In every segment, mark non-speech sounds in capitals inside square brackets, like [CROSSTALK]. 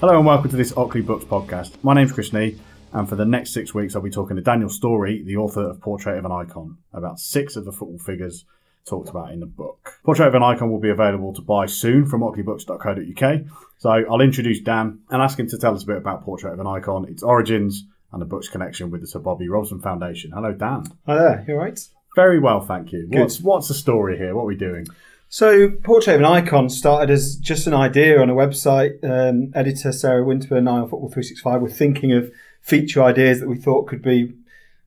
Hello and welcome to this Ockley Books podcast. My name's Chris Nee, and for the next six weeks, I'll be talking to Daniel Storey, the author of Portrait of an Icon, about six of the football figures talked about in the book. Portrait of an Icon will be available to buy soon from ockleybooks.co.uk. So I'll introduce Dan and ask him to tell us a bit about Portrait of an Icon, its origins, and the book's connection with the Sir Bobby Robson Foundation. Hello, Dan. Hi there, you alright? Very well, thank you. Good. What's what's the story here? What are we doing? So, Portrait of an Icon started as just an idea on a website. Um, editor Sarah Winterburn and I on Football 365 were thinking of feature ideas that we thought could be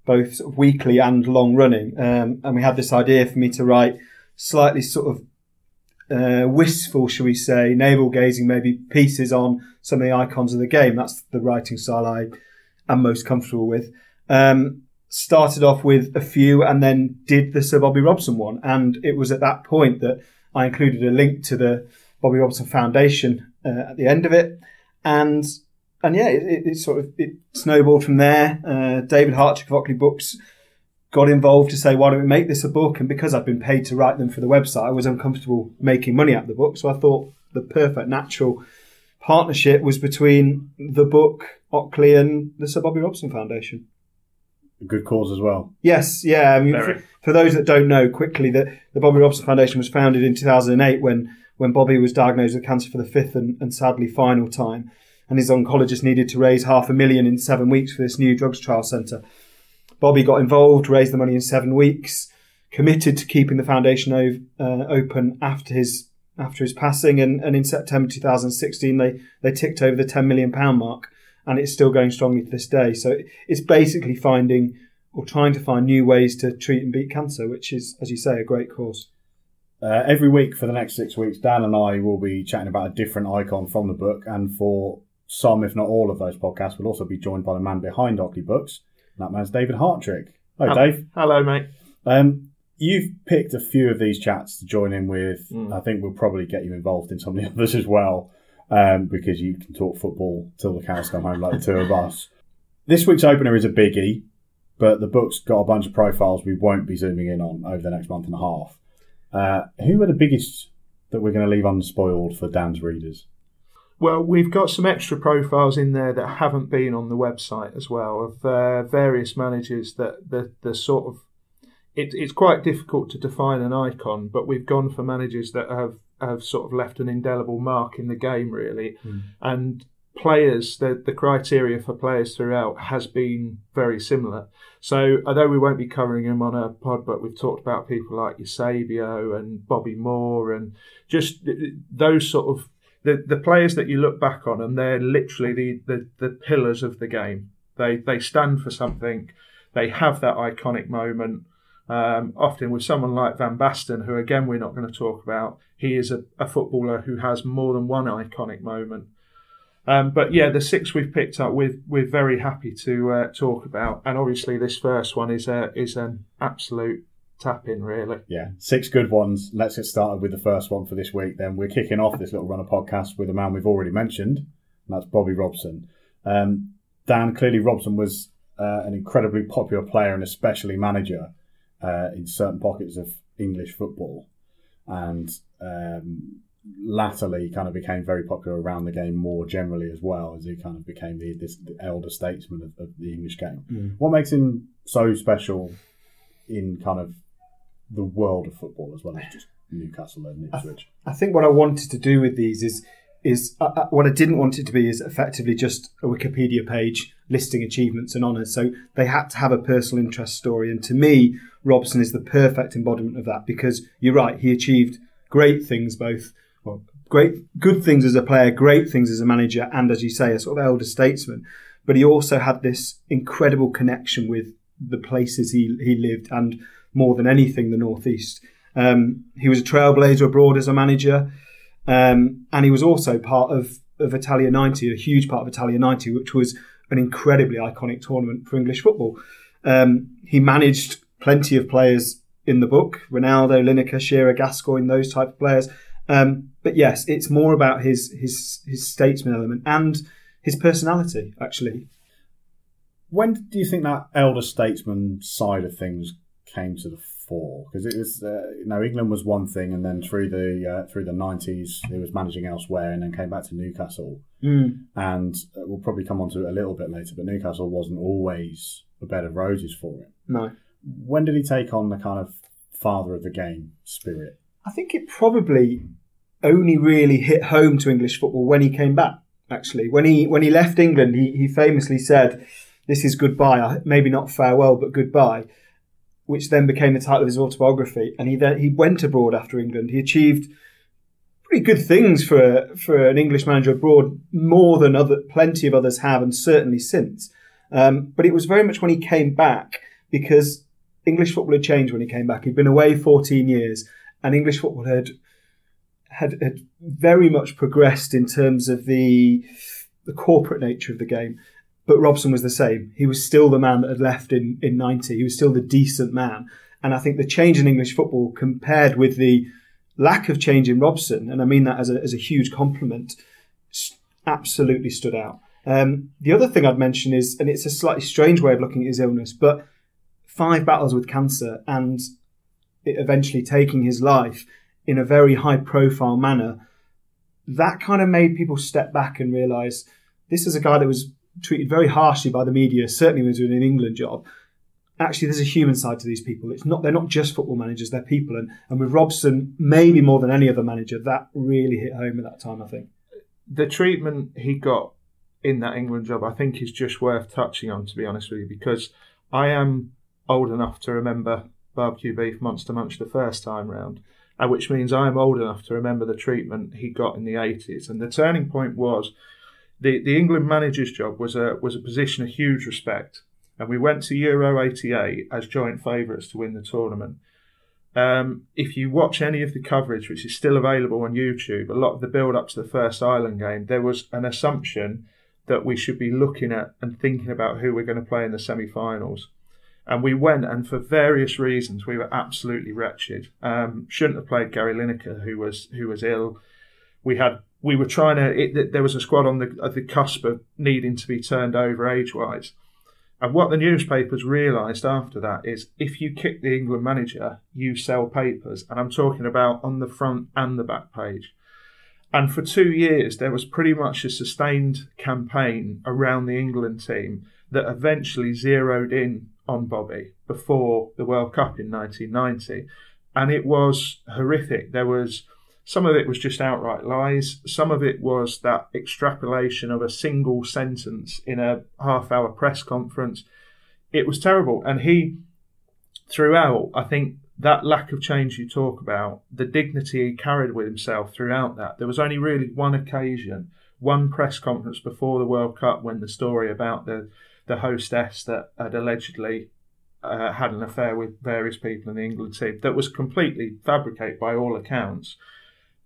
both sort of weekly and long running. Um, and we had this idea for me to write slightly sort of uh, wistful, shall we say, navel gazing maybe pieces on some of the icons of the game. That's the writing style I am most comfortable with. Um, started off with a few and then did the Sir Bobby Robson one. And it was at that point that I included a link to the Bobby Robson Foundation uh, at the end of it. And and yeah, it, it, it sort of it snowballed from there. Uh, David Hartrick of Ockley Books got involved to say, why don't we make this a book? And because I'd been paid to write them for the website, I was uncomfortable making money out of the book. So I thought the perfect natural partnership was between the book, Ockley, and the Sir Bobby Robson Foundation. A good cause as well. Yes, yeah. I mean, for, for those that don't know, quickly, the, the Bobby Robson Foundation was founded in 2008 when, when Bobby was diagnosed with cancer for the fifth and, and sadly final time. And his oncologist needed to raise half a million in seven weeks for this new drugs trial centre. Bobby got involved, raised the money in seven weeks, committed to keeping the foundation o- uh, open after his after his passing, and, and in September 2016 they they ticked over the 10 million pound mark, and it's still going strongly to this day. So it's basically finding or trying to find new ways to treat and beat cancer, which is, as you say, a great cause. Uh, every week for the next six weeks, Dan and I will be chatting about a different icon from the book, and for some, if not all, of those podcasts, we'll also be joined by the man behind Ockley Books. And that man's David Hartrick. Hello, Hello. Dave. Hello, mate. Um, you've picked a few of these chats to join in with. Mm. I think we'll probably get you involved in some of the [LAUGHS] others as well, um, because you can talk football till the cows come home, like the two of us. This week's opener is a biggie, but the book's got a bunch of profiles we won't be zooming in on over the next month and a half. Uh, who are the biggest that we're going to leave unspoiled for Dan's readers? Well, we've got some extra profiles in there that haven't been on the website as well of uh, various managers that the the sort of it, it's quite difficult to define an icon, but we've gone for managers that have have sort of left an indelible mark in the game really, hmm. and players the the criteria for players throughout has been very similar. So although we won't be covering them on a pod, but we've talked about people like Eusebio and Bobby Moore and just uh, those sort of the, the players that you look back on and they're literally the, the, the pillars of the game. They they stand for something. They have that iconic moment. Um, often with someone like Van Basten, who again we're not going to talk about, he is a, a footballer who has more than one iconic moment. Um, but yeah, the six we've picked up, we're we're very happy to uh, talk about, and obviously this first one is a is an absolute tap in, really. Yeah, six good ones. Let's get started with the first one for this week. Then we're kicking off this little run of podcast with a man we've already mentioned, and that's Bobby Robson. Um, Dan, clearly Robson was uh, an incredibly popular player and especially manager uh, in certain pockets of English football, and um, latterly kind of became very popular around the game more generally as well as he kind of became the, this, the elder statesman of, of the English game. What makes him so special in kind of the world of football as well as just Newcastle and Ipswich? I think what I wanted to do with these is is uh, uh, what I didn't want it to be is effectively just a Wikipedia page listing achievements and honours. So they had to have a personal interest story, and to me, Robson is the perfect embodiment of that because you're right. He achieved great things, both well, great good things as a player, great things as a manager, and as you say, a sort of elder statesman. But he also had this incredible connection with the places he he lived, and more than anything, the northeast. Um, he was a trailblazer abroad as a manager. Um, and he was also part of, of Italia 90, a huge part of Italia 90, which was an incredibly iconic tournament for English football. Um, he managed plenty of players in the book Ronaldo, Lineker, Shearer, Gascoigne, those type of players. Um, but yes, it's more about his, his, his statesman element and his personality, actually. When do you think that elder statesman side of things came to the for? Because it was, uh, you know, England was one thing, and then through the uh, through the nineties, he was managing elsewhere, and then came back to Newcastle. Mm. And uh, we'll probably come on to it a little bit later, but Newcastle wasn't always a bed of roses for him. No. When did he take on the kind of father of the game spirit? I think it probably only really hit home to English football when he came back. Actually, when he when he left England, he, he famously said, "This is goodbye. Maybe not farewell, but goodbye." Which then became the title of his autobiography. And he then he went abroad after England. He achieved pretty good things for for an English manager abroad, more than other plenty of others have, and certainly since. Um, but it was very much when he came back because English football had changed when he came back. He'd been away 14 years, and English football had had, had very much progressed in terms of the the corporate nature of the game. But Robson was the same. He was still the man that had left in, in 90. He was still the decent man. And I think the change in English football compared with the lack of change in Robson, and I mean that as a, as a huge compliment, absolutely stood out. Um, the other thing I'd mention is, and it's a slightly strange way of looking at his illness, but five battles with cancer and it eventually taking his life in a very high profile manner, that kind of made people step back and realise this is a guy that was treated very harshly by the media, certainly when he was doing an England job. Actually, there's a human side to these people. It's not they're not just football managers; they're people. And, and with Robson, maybe more than any other manager, that really hit home at that time. I think the treatment he got in that England job, I think, is just worth touching on. To be honest with you, because I am old enough to remember barbecue beef monster munch the first time round, uh, which means I'm old enough to remember the treatment he got in the 80s. And the turning point was the, the England manager's job was a was a position of huge respect, and we went to Euro '88 as joint favourites to win the tournament. Um, if you watch any of the coverage, which is still available on YouTube, a lot of the build up to the first Ireland game, there was an assumption that we should be looking at and thinking about who we're going to play in the semi-finals. And we went, and for various reasons, we were absolutely wretched. Um, shouldn't have played Gary Lineker, who was who was ill. We had we were trying to. It, there was a squad on the at the cusp of needing to be turned over age wise. And what the newspapers realised after that is if you kick the England manager, you sell papers. And I'm talking about on the front and the back page. And for two years, there was pretty much a sustained campaign around the England team that eventually zeroed in on Bobby before the World Cup in 1990. And it was horrific. There was some of it was just outright lies. Some of it was that extrapolation of a single sentence in a half hour press conference. It was terrible. And he, throughout, I think that lack of change you talk about, the dignity he carried with himself throughout that, there was only really one occasion, one press conference before the World Cup when the story about the, the hostess that had allegedly uh, had an affair with various people in the England team that was completely fabricated by all accounts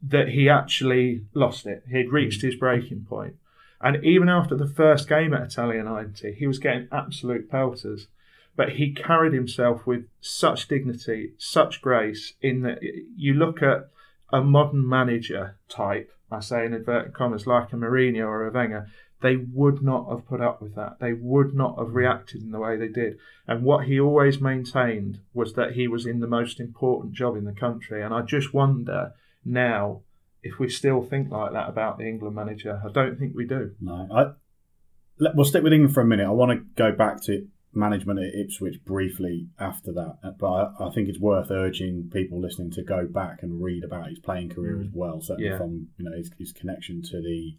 that he actually lost it. He had reached hmm. his breaking point. And even after the first game at Italia 90, he was getting absolute pelters. But he carried himself with such dignity, such grace, in that you look at a modern manager type, I say in inverted commas, like a Mourinho or a Wenger, they would not have put up with that. They would not have reacted in the way they did. And what he always maintained was that he was in the most important job in the country. And I just wonder now if we still think like that about the England manager. I don't think we do. No, I, let, we'll stick with England for a minute. I want to go back to management at Ipswich briefly after that, uh, but I, I, think it's worth urging people listening to go back and read about his playing career mm. as well. Certainly yeah. from you know his, his connection to the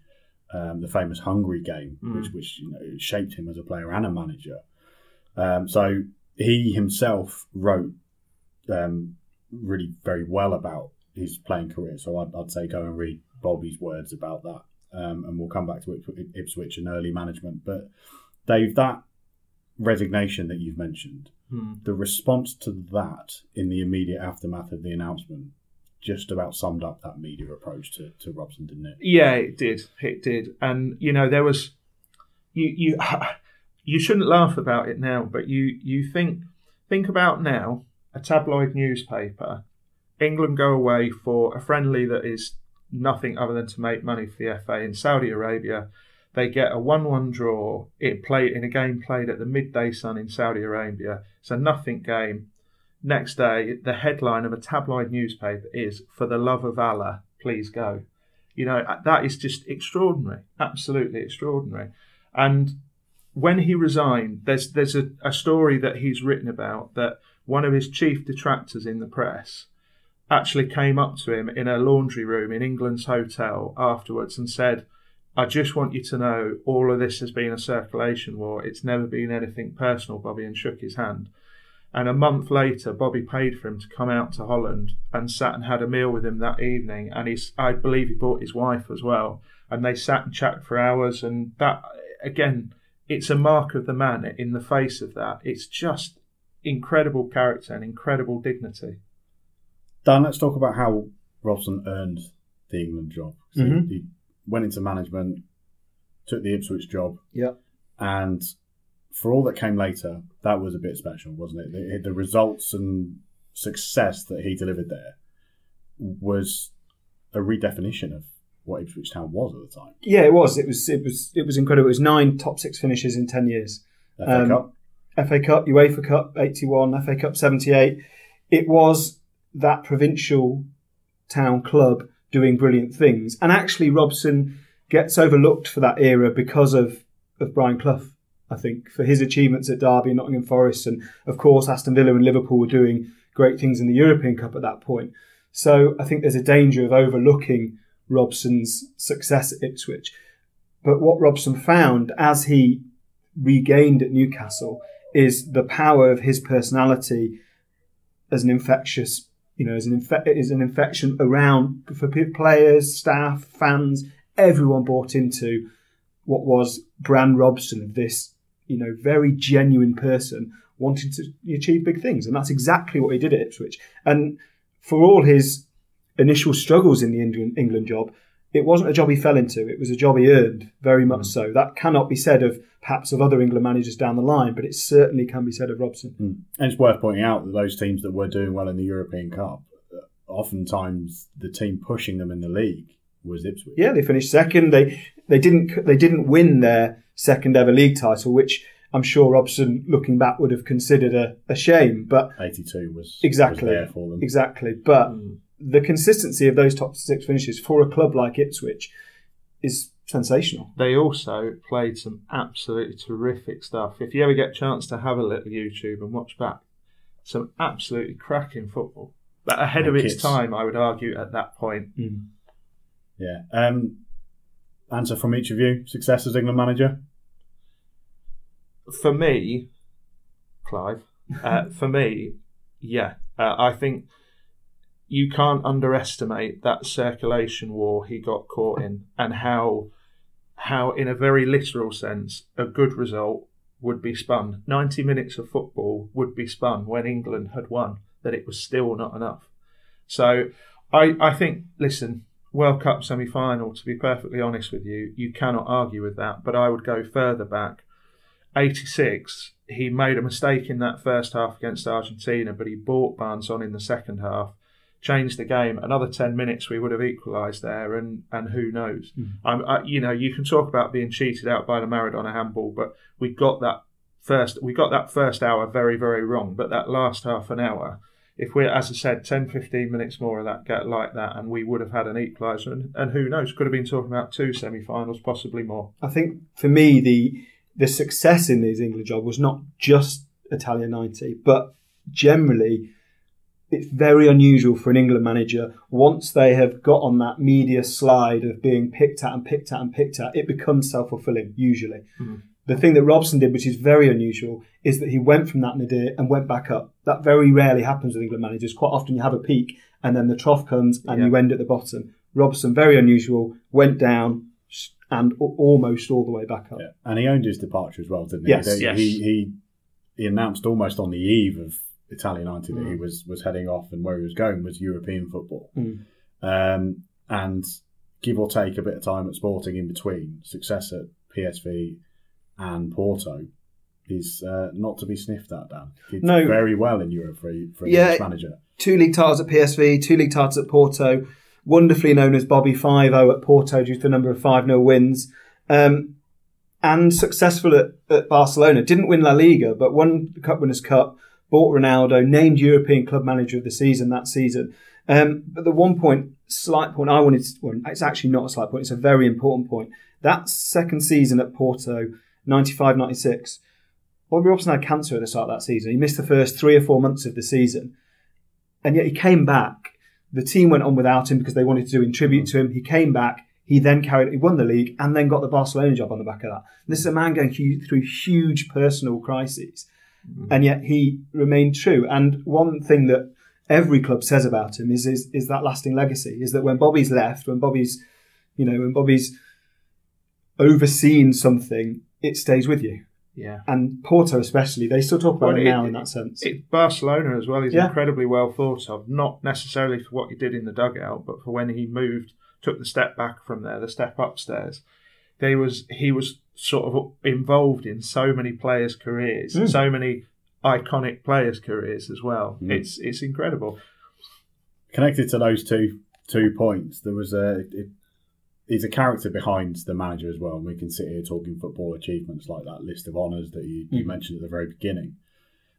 um, the famous Hungary game, mm. which which you know shaped him as a player and a manager. Um, so he himself wrote um, really very well about his playing career. So I'd, I'd say go and read Bobby's words about that, um, and we'll come back to Ipswich and early management. But Dave, that resignation that you've mentioned, hmm. the response to that in the immediate aftermath of the announcement just about summed up that media approach to, to Robson, didn't it? Yeah, it did. It did. And you know, there was you you [LAUGHS] you shouldn't laugh about it now, but you you think think about now a tabloid newspaper England go away for a friendly that is nothing other than to make money for the FA in Saudi Arabia. They get a 1 1 draw it play, in a game played at the midday sun in Saudi Arabia. It's a nothing game. Next day, the headline of a tabloid newspaper is "For the love of Allah, please go." You know uh, that is just extraordinary, absolutely extraordinary. And when he resigned, there's there's a, a story that he's written about that one of his chief detractors in the press actually came up to him in a laundry room in England's hotel afterwards and said, I just want you to know all of this has been a circulation war. It's never been anything personal, Bobby, and shook his hand. And a month later, Bobby paid for him to come out to Holland and sat and had a meal with him that evening. And he's, I believe he brought his wife as well. And they sat and chatted for hours. And that, again, it's a mark of the man in the face of that. It's just incredible character and incredible dignity. Dan, let's talk about how Robson earned the England job. So Mhm. He went into management, took the Ipswich job, Yeah. and for all that came later, that was a bit special, wasn't it? The, the results and success that he delivered there was a redefinition of what Ipswich Town was at the time. Yeah, it was. It was. It was. It was incredible. It was nine top six finishes in ten years. FA Um, Cup, FA Cup, UEFA Cup, eighty-one, FA Cup, seventy-eight. It was that provincial town club doing brilliant things, and actually Robson gets overlooked for that era because of of Brian Clough. I think for his achievements at Derby, and Nottingham Forest, and of course Aston Villa and Liverpool were doing great things in the European Cup at that point. So I think there's a danger of overlooking Robson's success at Ipswich. But what Robson found as he regained at Newcastle is the power of his personality as an infectious, you know, as an infe- is an infection around for players, staff, fans, everyone bought into what was Bran Robson this, you know, very genuine person wanting to achieve big things, and that's exactly what he did at Ipswich. And for all his initial struggles in the England job, it wasn't a job he fell into. It was a job he earned, very much so. That cannot be said of perhaps of other England managers down the line, but it certainly can be said of Robson. Mm. and it's worth pointing out that those teams that were doing well in the European Cup, uh, oftentimes the team pushing them in the league was Ipswich. Yeah, they finished second. They they didn't they didn't win their second ever league title, which I'm sure Robson, looking back, would have considered a, a shame. But 82 was Exactly. was there for them. exactly, but the consistency of those top six finishes for a club like Ipswich is sensational. They also played some absolutely terrific stuff. If you ever get a chance to have a little YouTube and watch back, some absolutely cracking football. But ahead of its kits. time, I would argue at that point. Yeah. Um, answer from each of you: success as England manager. For me, Clive, uh, for me, yeah, uh, I think you can't underestimate that circulation war he got caught in and how, how in a very literal sense, a good result would be spun. 90 minutes of football would be spun when England had won, that it was still not enough. So I, I think, listen, World Cup semi final, to be perfectly honest with you, you cannot argue with that. But I would go further back. 86, he made a mistake in that first half against Argentina, but he brought Barnes on in the second half, changed the game. Another 10 minutes, we would have equalised there, and, and who knows? Hmm. I'm, I, you know, you can talk about being cheated out by the Maradona handball, but we got that first, we got that first hour very, very wrong. But that last half an hour, if we're, as I said, 10, 15 minutes more of that get like that, and we would have had an equaliser, and, and who knows, could have been talking about two semi-finals, possibly more. I think for me the the success in these England job was not just Italian 90, but generally it's very unusual for an England manager once they have got on that media slide of being picked at and picked at and picked at, it becomes self fulfilling usually. Mhm. The thing that Robson did, which is very unusual, is that he went from that nadir and went back up. That very rarely happens with England managers. Quite often you have a peak and then the trough comes and Yeah. you end at the bottom. Robson, very unusual, went down and almost all the way back up. Yeah. And he owned his departure as well, didn't he? Yes, he, yes. He, he he announced almost on the eve of Italia 90 that he Mm. was was heading off and where he was going was European football. Mm. Um, and give or take a bit of time at Sporting in between, success at PSV and Porto is uh, not to be sniffed at, Dan. He Did No. very well in Europe for, a- for an Yeah. English manager. Two league titles at PSV, two league titles at Porto, wonderfully known as Bobby 5 0 at Porto due to the number of 5 0 wins. Um, and successful at, at Barcelona. Didn't win La Liga, but won the Cup Winners' Cup, bought Ronaldo, named European Club Manager of the season that season. Um, but the one point, slight point I wanted to, well, it's actually not a slight point, it's a very important point. That second season at Porto, 95 96, Bobby Robson had cancer at the start of that season. He missed the first three or four months of the season. And yet he came back. The team went on without him because they wanted to do in tribute to him. He came back. He then carried, he won the league and then got the Barcelona job on the back of that. This is a man going through huge personal crises. Mm-hmm. And yet he remained true. And one thing that every club says about him is, is is that lasting legacy. Is that when Bobby's left, when Bobby's, you know, when Bobby's overseen something, it stays with you. Yeah. And Porto, especially, they still talk about well, it, now in that sense. It, Barcelona as well. is yeah. incredibly well thought of, not necessarily for what he did in the dugout, but for when he moved, took the step back from there, the step upstairs. They was he was sort of involved in so many players' careers, mm. so many iconic players' careers as well. Mm. It's it's incredible. Connected to those two two points, there was a it, he's a character behind the manager as well, and we can sit here talking football achievements like that list of honours that you, you mm. mentioned at the very beginning,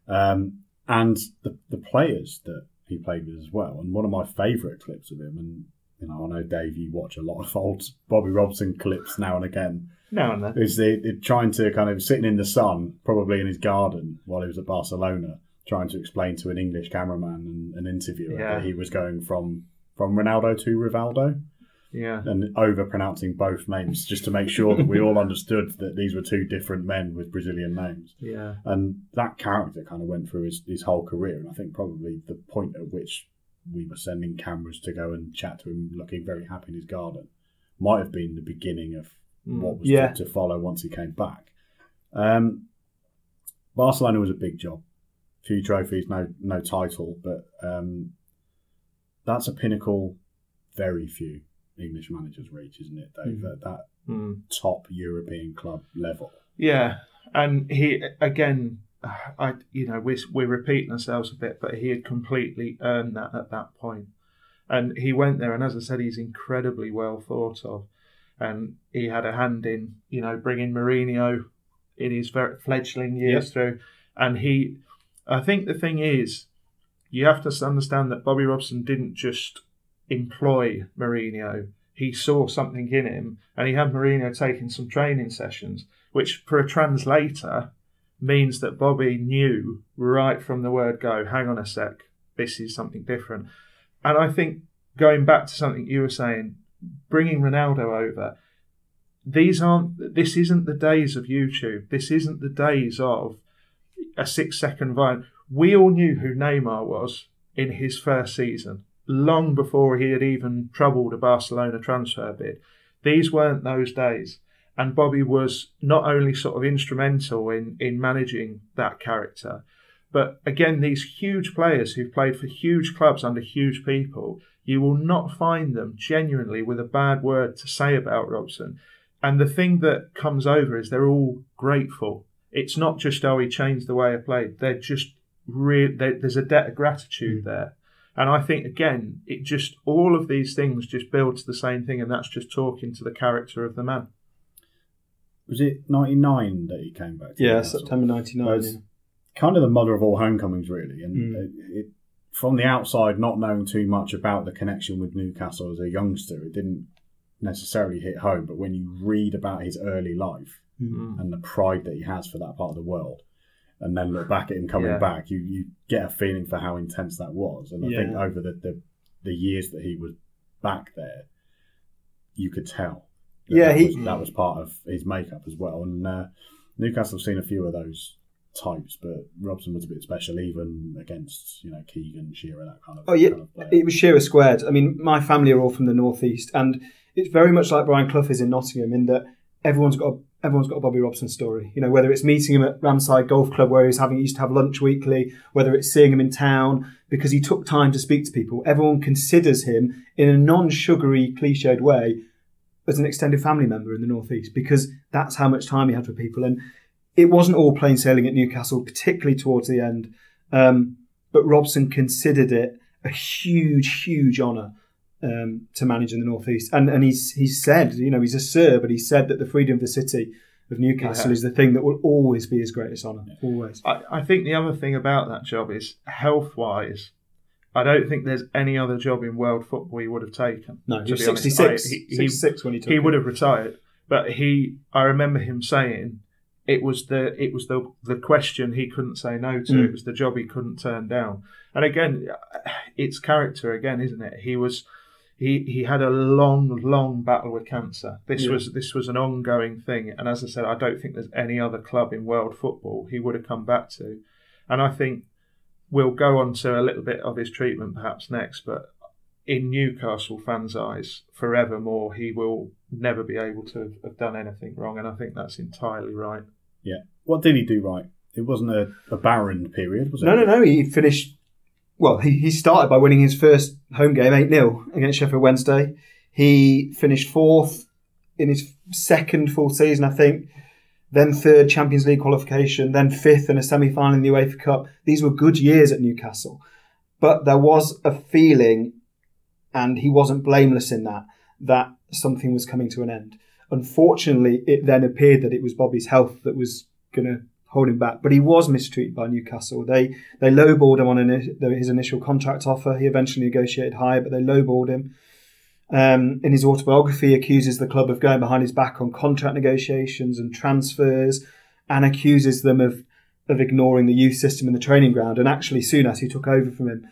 um, and the the players that he played with as well. And one of my favourite clips of him, and you know, I know Dave, you watch a lot of old Bobby Robson clips now and again. Now and then. Is the, trying to kind of sitting in the sun, probably in his garden while he was at Barcelona, trying to explain to an English cameraman and an interviewer yeah. that he was going from from Ronaldo to Rivaldo. Yeah. And over pronouncing both names just to make sure that we all understood that these were two different men with Brazilian names. Yeah. And that character kind of went through his, his whole career. And I think probably the point at which we were sending cameras to go and chat to him looking very happy in his garden might have been the beginning of mm. what was yeah. to, to, follow once he came back. Um, Barcelona was a big job. Few trophies, no no title, but um, that's a pinnacle very few English managers reach, isn't it, Dave? Mm. At that mm. top European club level. Yeah, and he again [SIGHS] I, you know, we're, we're repeating ourselves a bit, but he had completely earned that at that point. And he went there, and as I said, he's incredibly well thought of. And he had a hand in, you know, bringing Mourinho in his very fledgling years yep. through. And he, I think the thing is, you have to understand that Bobby Robson didn't just employ Mourinho. He saw something in him, and he had Mourinho taking some training sessions, which for a translator means that Bobby knew right from the word go, hang on a sec, this is something different. And I think going back to something you were saying, bringing Ronaldo over, these aren't, this isn't the days of YouTube. This isn't the days of a six second vine. We all knew who Neymar was in his first season, long before he had even troubled a Barcelona transfer bid. These weren't those days and Bobby was not only sort of instrumental in in managing that character, but again, these huge players who've played for huge clubs under huge people, you will not find them genuinely with a bad word to say about Robson. And the thing that comes over is they're all grateful. It's not just oh he changed the way I played. They're just real. There's a debt of gratitude hmm. there. And I think again, it just all of these things just build to the same thing, and that's just talking to the character of the man was it 99 that he came back to yeah september 99 yeah. kind of the mother of all homecomings really and mm. it, it, from the outside not knowing too much about the connection with newcastle as a youngster it didn't necessarily hit home but when you read about his early life mm. and the pride that he has for that part of the world and then look back at him coming yeah. back you, you get a feeling for how intense that was and i yeah. think over the, the the years that he was back there you could tell yeah, that, he, was, that was part of his makeup as well. And uh, Newcastle have seen a few of those types, but Robson was a bit special, even against you know Keegan Shearer, that kind of. Oh yeah, kind of it was Shearer squared. I mean, my family are all from the northeast, and it's very much like Brian Clough is in Nottingham in that everyone's got a, everyone's got a Bobby Robson story. You know, whether it's meeting him at Ramside Golf Club where he's having he used to have lunch weekly, whether it's seeing him in town because he took time to speak to people. Everyone considers him in a non-sugary, cliched way as an extended family member in the Northeast because that's how much time he had for people. And it wasn't all plain sailing at Newcastle, particularly towards the end. Um, but Robson considered it a huge, huge honour um, to manage in the Northeast. And and he's he's said, you know, he's a Sir, but he said that the freedom of the city of Newcastle Yeah. is the thing that will always be his greatest honour. Always. I, I think the other thing about that job is health wise, I don't think there's any other job in world football he would have taken. No, he was 66. I- he- he- 66 when he took he it. would have retired. But he, I remember him saying, it was the it was the the question he couldn't say no to. Mm. It was the job he couldn't turn down. And again, it's character again, isn't it? He was. He, he had a long, long battle with cancer. This Yeah. was this was an ongoing thing, and as I said, I don't think there's any other club in world football he would have come back to. And I think we'll go on to a little bit of his treatment perhaps next, but in Newcastle fans' eyes, forevermore, he will never be able to have done anything wrong, and I think that's entirely right. Yeah. What did he do right? It wasn't a, a barren period, was it? No, no, no. He finished. Well, he, he started by winning his first home game 8 0 against Sheffield Wednesday. He finished fourth in his second full season, I think. Then third Champions League qualification. Then fifth in a semi final in the UEFA Cup. These were good years at Newcastle. But there was a feeling, and he wasn't blameless in that, that something was coming to an end. Unfortunately, it then appeared that it was Bobby's health that was going to hold him back. But he was mistreated by Newcastle. They they lowballed him on his initial contract offer. He eventually negotiated higher, but they lowballed him. Um, in his autobiography, accuses the club of going behind his back on contract negotiations and transfers, and accuses them of of ignoring the youth system in the training ground. And actually, soon as he took over from him,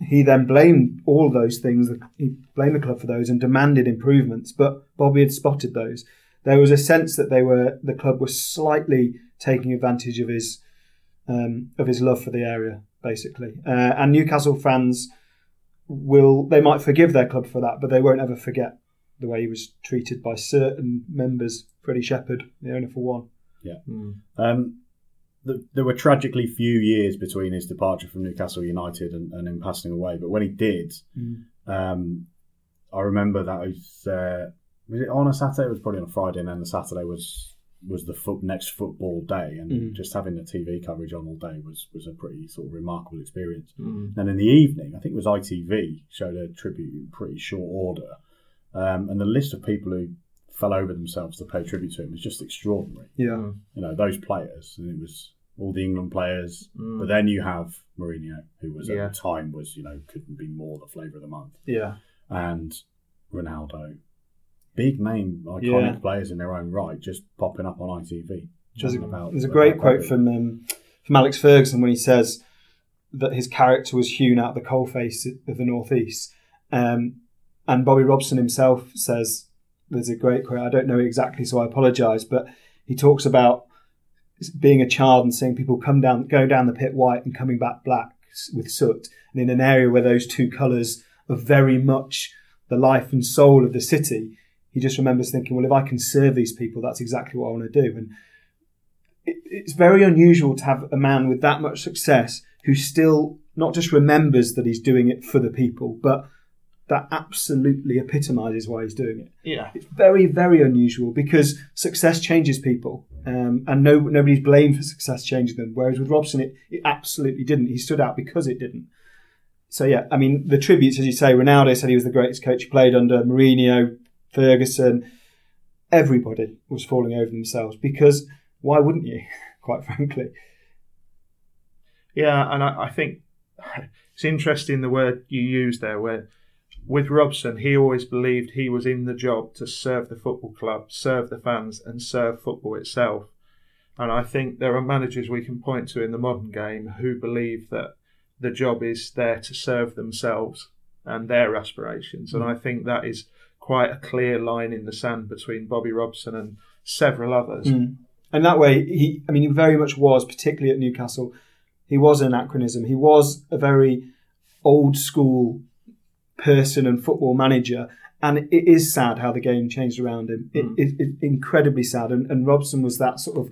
he then blamed all those things. He blamed the club for those and demanded improvements. But Bobby had spotted those. There was a sense that they were the club was slightly taking advantage of his um, of his love for the area, basically. Uh, and Newcastle fans will they might forgive their club for that, but they won't ever forget the way he was treated by certain members. Freddie Shepherd, the owner for one. Yeah. Um, th- there were tragically few years between his departure from Newcastle United and, and him passing away. But when he did, um, I remember that it was uh, was it on a Saturday? It was probably on a Friday, and then the Saturday was was the foot, next football day, and Mm. just having the TV coverage on all day was was a pretty sort of remarkable experience. Mm. And in the evening, I think it was ITV showed a tribute in pretty short order, um, and the list of people who fell over themselves to pay tribute to him was just extraordinary Yeah. you know those players, and it was all the England players. Mm. But then you have Mourinho, who was Yeah. at the time was you know couldn't be more the flavour of the month, Yeah. and Ronaldo, big name iconic Yeah. players in their own right, just popping up on ITV. There's a, about- there's a great quote from um, from Alex Ferguson when he says that his character was hewn out of the coalface of the northeast. Um, and Bobby Robson himself says there's a great quote. I don't know exactly, so I apologise, but he talks about being a child and seeing people come down, go down the pit white and coming back black with soot, and in an area where those two colours are very much the life and soul of the city. He just remembers thinking, well, if I can serve these people, that's exactly what I want to do. And it, it's very unusual to have a man with that much success who still not just remembers that he's doing it for the people, but that absolutely epitomizes why he's doing it. Yeah. It's very, very unusual because success changes people, um, and no nobody's blamed for success changing them. Whereas with Robson, it, it absolutely didn't. He stood out because it didn't. So yeah, I mean the tributes, as you say, Ronaldo said he was the greatest coach he played under. Mourinho, Ferguson, everybody was falling over themselves because why wouldn't you? [LAUGHS] Quite frankly, Yeah, and I, I think it's interesting the word you used there, where with Robson, he always believed he was in the job to serve the football club, serve the fans, and serve football itself. And I think there are managers we can point to in the modern game who believe that the job is there to serve themselves and their aspirations. And mm. I think that is quite a clear line in the sand between Bobby Robson and several others. Mm. and that way he, I mean, he very much was, particularly at Newcastle, he was an anachronism. He was a very old school person and football manager. And it is sad how the game changed around him. It, Mm. it, it's incredibly sad. And, and Robson was that sort of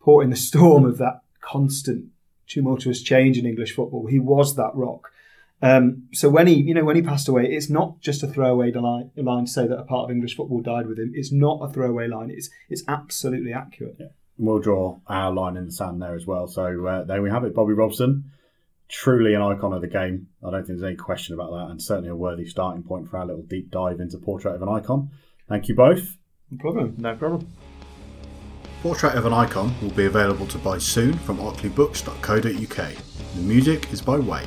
port in the storm of that constant tumultuous change in English football. He was that rock. Um, so when he, you know, when he passed away, it's not just a throwaway line, line to say that a part of English football died with him. It's not a throwaway line. It's it's absolutely accurate. And we'll draw our line in the sand there as well. So uh, there we have it. Bobby Robson, truly an icon of the game. I don't think there's any question about that, and certainly a worthy starting point for our little deep dive into Portrait of an Icon. Thank you both. No problem. No problem. Portrait of an Icon will be available to buy soon from ockleybooks.co.uk. The music is by Wave.